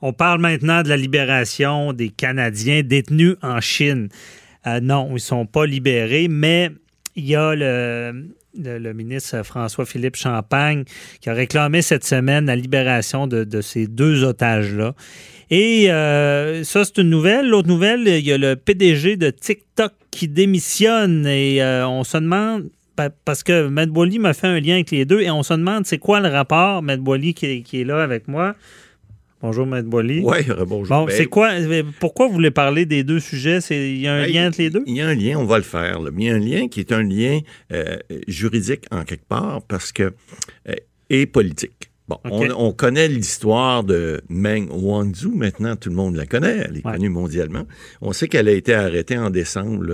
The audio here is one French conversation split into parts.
On parle maintenant de la libération des Canadiens détenus en Chine. Euh, non, ils ne sont pas libérés, mais il y a le, ministre François-Philippe Champagne qui a réclamé cette semaine la libération de, ces deux otages-là. Et euh, ça, c'est une nouvelle. L'autre nouvelle, il y a le PDG de TikTok qui démissionne et euh, on se demande, parce que Matt m'a fait un lien avec les deux et on se demande c'est quoi le rapport, Matt qui, qui, est là avec moi. Bonjour, Maître Boily. Oui, bonjour. Bon, c'est quoi, pourquoi vous voulez parler des deux sujets? Il y a un ben, lien entre les deux? Il y a un lien, on va le faire. Il y a un lien qui est un lien euh, juridique en quelque part parce que, euh, et politique. Bon, on, connaît l'histoire de Meng Wanzhou. Maintenant, tout le monde la connaît. Elle est connue mondialement. On sait qu'elle a été arrêtée en décembre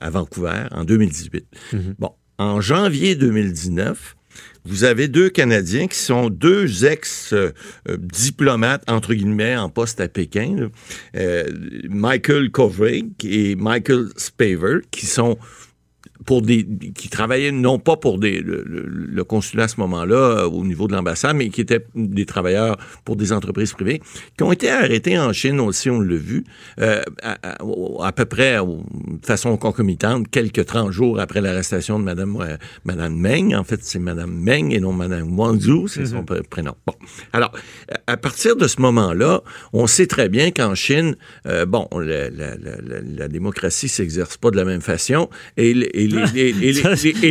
à Vancouver en 2018. Mhm. Bon, en janvier 2019, vous avez deux Canadiens qui sont deux ex-diplomates, entre guillemets, en poste à Pékin, euh, Michael Kovrig et Michael Spaver, qui sont pour des qui travaillaient non pas pour des le, consulat à ce moment-là euh, au niveau de l'ambassade, mais qui étaient des travailleurs pour des entreprises privées, qui ont été arrêtés en Chine aussi, on l'a vu, euh, à, peu près de façon concomitante, quelques 30 jours après l'arrestation de Madame euh, Madame Meng. En fait, c'est Madame Meng et non Madame Wangzhou, c'est son mhm. prénom. Bon, alors à partir de ce moment-là, on sait très bien qu'en Chine, bon, la, la, la, la démocratie s'exerce pas de la même façon et, et et,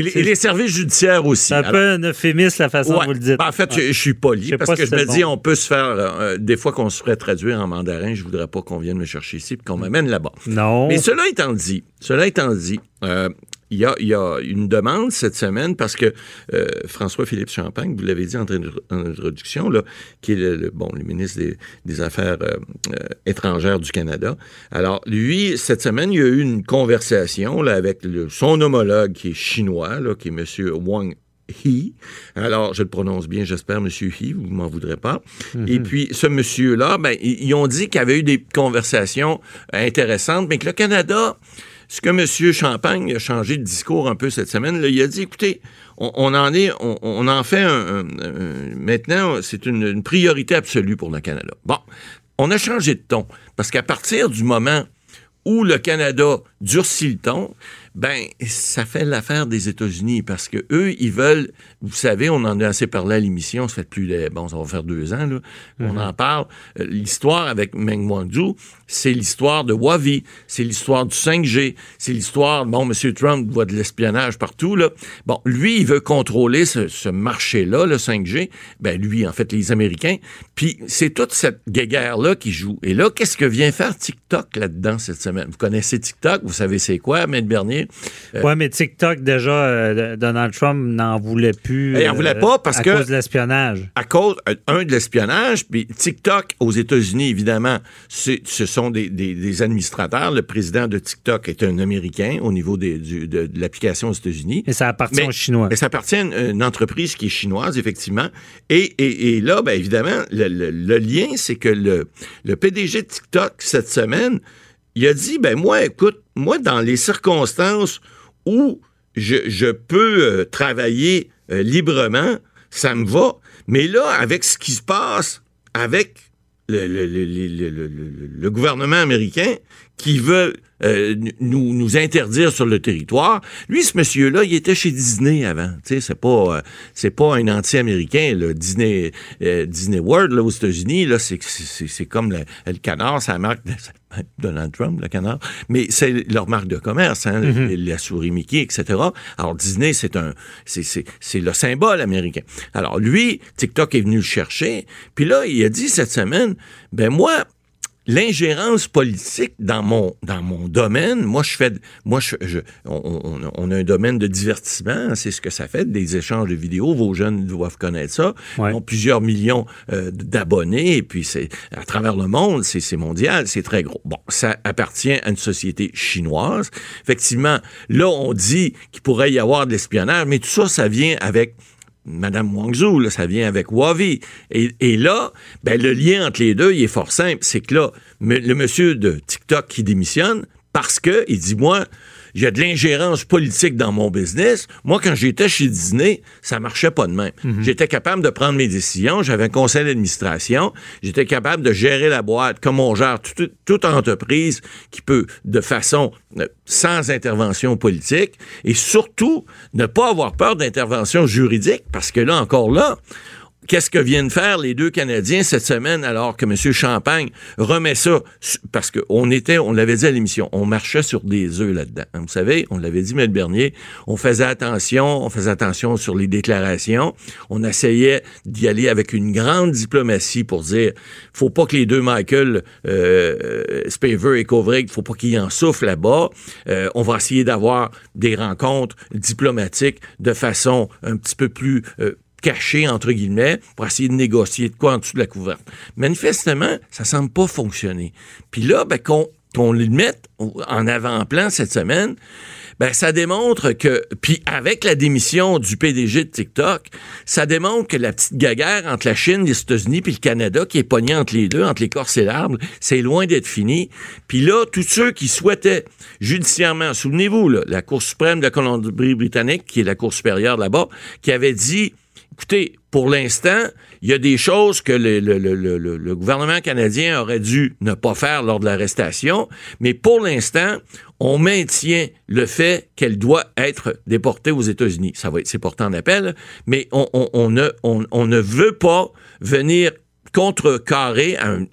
les, services judiciaires aussi. C'est un peu un euphémisme la façon dont vous le dites. Ben, en fait, je, suis poli parce que je me dis, on peut se faire, euh, des fois qu'on se ferait traduire en mandarin, je voudrais pas qu'on vienne me chercher ici et qu'on m'amène là-bas. Non. Mais cela étant dit, cela étant dit, il y, a, une demande cette semaine parce que euh, François-Philippe Champagne, vous l'avez dit en, introduction, là, qui est le, bon, le ministre des, Affaires euh, euh, étrangères du Canada. Alors, lui, cette semaine, il y a eu une conversation là, avec son homologue qui est chinois, là, qui est M. Wang He. Alors, je le prononce bien, j'espère, M. He, vous ne m'en voudrez pas. Mm-hmm. Et puis, ce monsieur-là, ben, ils ont dit qu'il y avait eu des conversations intéressantes, mais que le Canada ce que M. Champagne a changé de discours un peu cette semaine, il a dit, écoutez, on, en est, on, en fait un, maintenant, c'est une, priorité absolue pour le Canada. Bon, on a changé de ton parce qu'à partir du moment où le Canada durcit le ton, ben ça fait l'affaire des États-Unis parce que eux, ils veulent, vous savez, on en a assez parlé à l'émission, ça fait plus de, bon, ça va faire deux ans là, on mm-hmm. en parle. Euh, l'histoire avec Meng Wanzhou, c'est l'histoire de Huawei, c'est l'histoire du 5G, c'est l'histoire, bon, M. Trump voit de l'espionnage partout là. Bon, lui, il veut contrôler ce, marché-là, le 5G. Ben lui, en fait, les Américains. Puis c'est toute cette guéguerre là qui joue. Et là, qu'est-ce que vient faire TikTok là-dedans cette semaine? Vous connaissez TikTok, vous savez c'est quoi, Maître Bernier? Euh, oui, mais TikTok, déjà, euh, Donald Trump n'en voulait plus. Il n'en voulait pas parce à que. À cause de l'espionnage. À cause, euh, un, de l'espionnage, puis TikTok aux États-Unis, évidemment, ce sont des, administrateurs. Le président de TikTok est un Américain au niveau de, l'application aux États-Unis. Mais ça appartient aux Chinois. Mais ça appartient à une entreprise qui est chinoise, effectivement. Et, là, bien évidemment, le, lien, c'est que le, le PDG de TikTok, cette semaine, il a dit, ben moi, écoute, moi, dans les circonstances où je, peux euh, travailler euh, librement, ça me va. Mais là, avec ce qui se passe avec le, le gouvernement américain qui veut euh, nous, nous interdire sur le territoire. Lui, ce monsieur-là, il était chez Disney avant. Tu sais, c'est pas, euh, c'est pas un anti-américain. Le Disney, euh, Disney World là, aux États-Unis, là, c'est, c'est, comme le, le, canard, ça marque de, Donald Trump, le canard, mais c'est leur marque de commerce, hein, mm-hmm. la souris Mickey, etc. Alors Disney, c'est un, c'est, c'est, c'est le symbole américain. Alors lui, TikTok est venu le chercher, puis là, il a dit cette semaine, ben moi, l'ingérence politique dans mon dans mon domaine, moi je fais moi je, on, a un domaine de divertissement, c'est ce que ça fait des échanges de vidéos, vos jeunes doivent connaître ça. Ils ont plusieurs millions euh, d'abonnés et puis c'est à travers le monde, c'est mondial, c'est très gros. Bon, ça appartient à une société chinoise. Effectivement, là on dit qu'il pourrait y avoir de l'espionnage, mais tout ça ça vient avec Madame Wangzhou, ça vient avec Huawei. Et, là, ben, le lien entre les deux, il est fort simple. C'est que là, le monsieur de TikTok qui démissionne parce que il dit, moi, il y a de l'ingérence politique dans mon business. Moi, quand j'étais chez Disney, ça marchait pas de même. Mhm. J'étais capable de prendre mes décisions. J'avais un conseil d'administration. J'étais capable de gérer la boîte comme on gère toute, toute entreprise qui peut, de façon euh, sans intervention politique, et surtout ne pas avoir peur d'intervention juridique, parce que là, encore là, Qu'est-ce que viennent faire les deux Canadiens cette semaine alors que M. Champagne remet ça? Parce qu'on était, on l'avait dit à l'émission, on marchait sur des œufs là-dedans. Vous savez, on l'avait dit, M. Bernier, on faisait attention, on faisait attention sur les déclarations, on essayait d'y aller avec une grande diplomatie pour dire, faut pas que les deux Michael euh, Spaver et Kovrig, faut pas qu'ils en souffrent là-bas. Euh, on va essayer d'avoir des rencontres diplomatiques de façon un petit peu plus euh, caché, entre guillemets, pour essayer de négocier de quoi en dessous de la couverte. Manifestement, ça semble pas fonctionner. Puis là, ben, qu'on le mette en avant-plan cette semaine, ben ça démontre que, puis avec la démission du PDG de TikTok, ça démontre que la petite gaguerre entre la Chine, les États-Unis puis le Canada, qui est pognée entre les deux, entre l'écorce et l'arbre, c'est loin d'être fini. Puis là, tous ceux qui souhaitaient judiciairement, souvenez-vous, la Cour suprême de la Colombie-Britannique, qui est la Cour supérieure là-bas, qui avait dit Écoutez, pour l'instant, il y a des choses que le, gouvernement canadien aurait dû ne pas faire lors de l'arrestation, mais pour l'instant, on maintient le fait qu'elle doit être déportée aux États-Unis. Ça va être, c'est porté en appel, mais on ne veut pas venir contrecarrer un,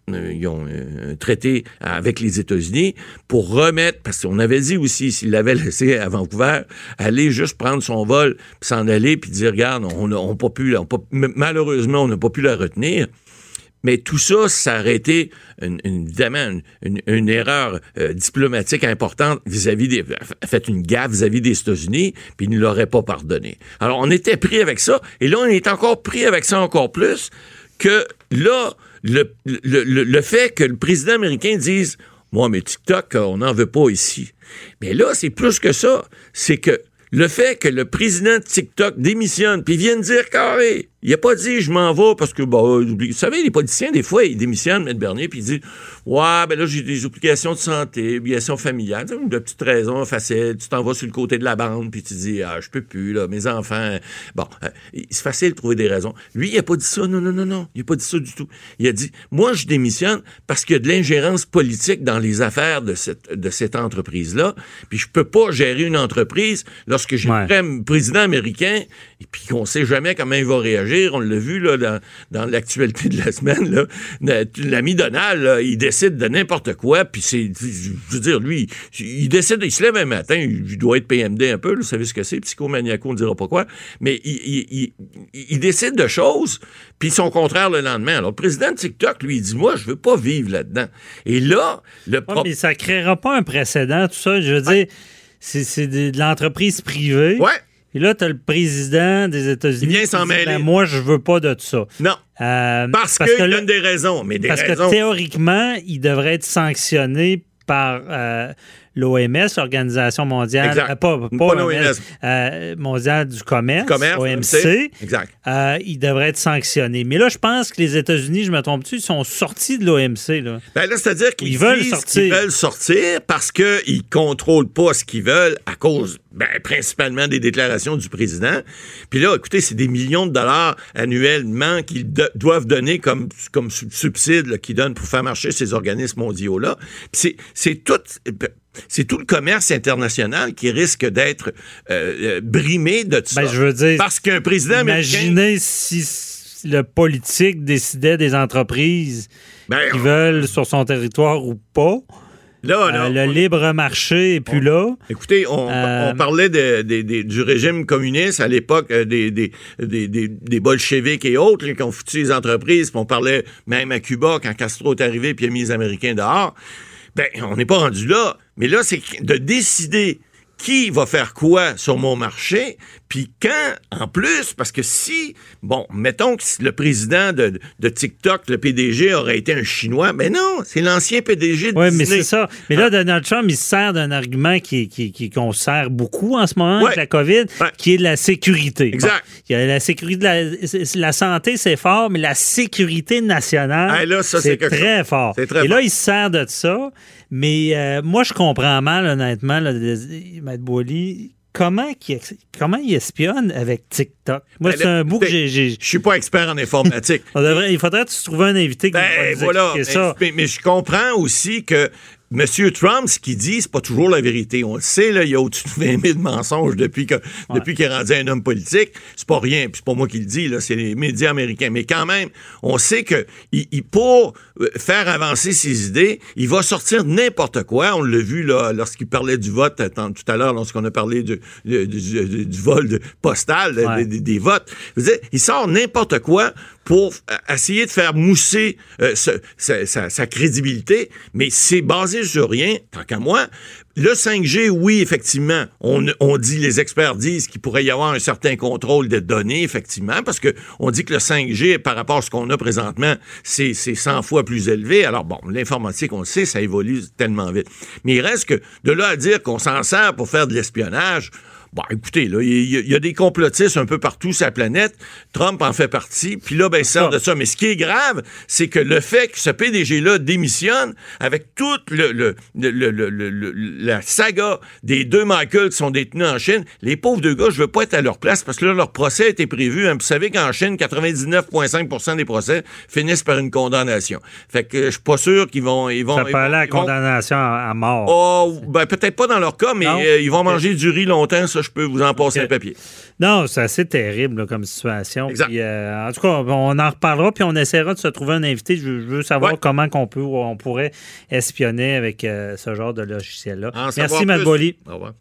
ont un traité avec les États-Unis pour remettre, parce qu'on avait dit aussi, s'il l'avait laissé à Vancouver, aller juste prendre son vol, s'en aller, puis dire, regarde, on n'a pas pu, malheureusement, on n'a pas pu la retenir. Mais tout ça, ça aurait été une, évidemment une, erreur euh, diplomatique importante vis-à-vis des. fait une gaffe vis-à-vis des États-Unis, puis ils ne l'auraient pas pardonné. Alors, on était pris avec ça, et là, on est encore pris avec ça encore plus que là, le, fait que le président américain dise Moi, mais TikTok, on n'en veut pas ici. Mais là, c'est plus que ça. C'est que le fait que le président de TikTok démissionne, puis vienne dire carré, il a pas dit je m'en vais parce que, bon, vous savez, les politiciens, des fois, ils démissionnent, M. Bernier, puis ils disent Ouais, ben là, j'ai des obligations de santé, obligations familiales, une petite raison facile. Tu t'en vas sur le côté de la bande, puis tu dis Ah, je peux plus, là, mes enfants. Bon, euh, c'est facile de trouver des raisons. Lui, il a pas dit ça, non, non, non, non. Il a pas dit ça du tout. Il a dit Moi, je démissionne parce qu'il y a de l'ingérence politique dans les affaires de cette, de cette entreprise-là, puis je peux pas gérer une entreprise lorsque j'ai un président américain, et puis qu'on sait jamais comment il va réagir on l'a vu là, dans, l'actualité de la semaine. L'ami Donald, il décide de n'importe quoi, puis c'est, je veux dire, lui, il décide, il se lève un matin, il doit être PMD un peu, vous savez ce que c'est, psychomaniaco, on ne dira pas quoi, mais il, décide de choses, puis son contraire le lendemain. Alors, le président de TikTok, lui, il dit, moi, je veux pas vivre là-dedans. Et là, le... mais ça créera pas un précédent, tout ça, je veux dire c'est de, l'entreprise privée. Ouais. Et là, tu as le président des États-Unis. Il vient s'en mêler. Ben, moi, je veux pas de ça. Non. Euh, parce, qu'il donne des raisons. Mais des parce que théoriquement, il devrait être sanctionné par euh, l'OMS, l'Organisation mondiale, euh, pas, pas, l'OMS, euh, mondiale du commerce, OMC. Exact. Euh, il devrait être sanctionné. Mais là, je pense que les États-Unis, je me trompe-tu, ils sont sortis de l'OMC. Là. Ben là, c'est-à-dire qu'ils veulent sortir. Ils veulent sortir parce qu'ils ne contrôlent pas ce qu'ils veulent à cause ben, principalement des déclarations du président. Puis là, écoutez, c'est des millions de dollars annuellement qu'ils doivent donner comme, comme subside qu'ils donnent pour faire marcher ces organismes mondiaux-là. C'est tout c'est tout le commerce international qui risque d'être euh, euh, brimé de tout ben, ça. Je veux dire, parce qu'un président imaginez si le politique décidait des entreprises ben, qui veulent sur son territoire ou pas. Là, euh, le libre marché et puis là. Écoutez, on, parlait du régime communiste à l'époque des, des, des, bolcheviks et autres qui ont foutu les entreprises. on parlait même à Cuba quand Castro est arrivé puis a mis les Américains dehors. Ben, on n'est pas rendu là. Mais là, c'est de décider qui va faire quoi sur mon marché, puis quand, en plus, parce que si, bon, mettons que le président de, TikTok, le PDG, aurait été un Chinois, mais non, c'est l'ancien PDG de Oui, mais c'est ça. Mais là, ah. Donald Trump, il sert d'un argument qui, qui, qu'on sert beaucoup en ce moment avec la COVID, qui est de la sécurité. Exact. il y a la sécurité, la, la santé, c'est fort, mais la sécurité nationale, c'est très fort. Et là, il sert de ça. Mais euh, moi, je comprends mal, honnêtement. Là, Matt Boily, comment, il, comment il espionne avec TikTok? Moi, Ben, c'est un bout que ben, j'ai. Je suis pas expert en informatique. on devrait- il faudrait que tu trouves un invité qui Ben, nous voilà. expliquer Mais, ça. mais- mais je comprends aussi que M. Trump, ce qu'il dit, c'est pas toujours la vérité. On le sait, là, il y a au-dessus de 20 000 mensonges depuis que depuis qu'il est rendu un homme politique. C'est pas rien, puis c'est pas moi qui le dis, là, c'est les médias américains. Mais quand même, on sait que il, il- pour euh, faire avancer ses idées, il va sortir n'importe quoi. On l'a vu là lorsqu'il parlait du vote euh, tant- tout à l'heure, lorsqu'on a parlé du, du- du- du- vol de- postal, Ouais. des, des votes. Dire, il sort n'importe quoi pour euh, essayer de faire mousser euh, sa, crédibilité, mais c'est basé sur rien, tant qu'à moi. Le 5G, oui, effectivement, on, dit, les experts disent qu'il pourrait y avoir un certain contrôle des données, effectivement, parce que on dit que le 5G, par rapport à ce qu'on a présentement, c'est 100 fois plus élevé. Alors bon, l'informatique, on le sait, ça évolue tellement vite. Mais il reste que de là à dire qu'on s'en sert pour faire de l'espionnage, Bon, écoutez, là, il y, a- il y a des complotistes un peu partout sur la planète. Trump en fait partie. Puis là, ben, il sort de ça. Mais ce qui est grave, c'est que le fait que ce PDG-là démissionne avec toute le, le- le- le- la saga des deux Michael qui sont détenus en Chine, les pauvres deux gars, je veux pas être à leur place parce que là, leur procès a été prévu. hein. Vous savez qu'en Chine, 99,5% des procès finissent par une condamnation. Fait que je suis pas sûr qu'ils vont... Ils vont Ça peut vont- aller à vont- condamnation à mort. Oh, ben peut-être pas dans leur cas, mais euh, ils vont manger du riz longtemps, ça, je peux vous en passer Ok. un papier. Non, c'est assez terrible là, comme situation. Exact. Puis, euh, en tout cas, on en reparlera, puis on essaiera de se trouver un invité. Je veux, savoir Ouais. comment qu'on peut, on pourrait espionner avec euh, ce genre de logiciel-là. Merci, Matt. Au revoir.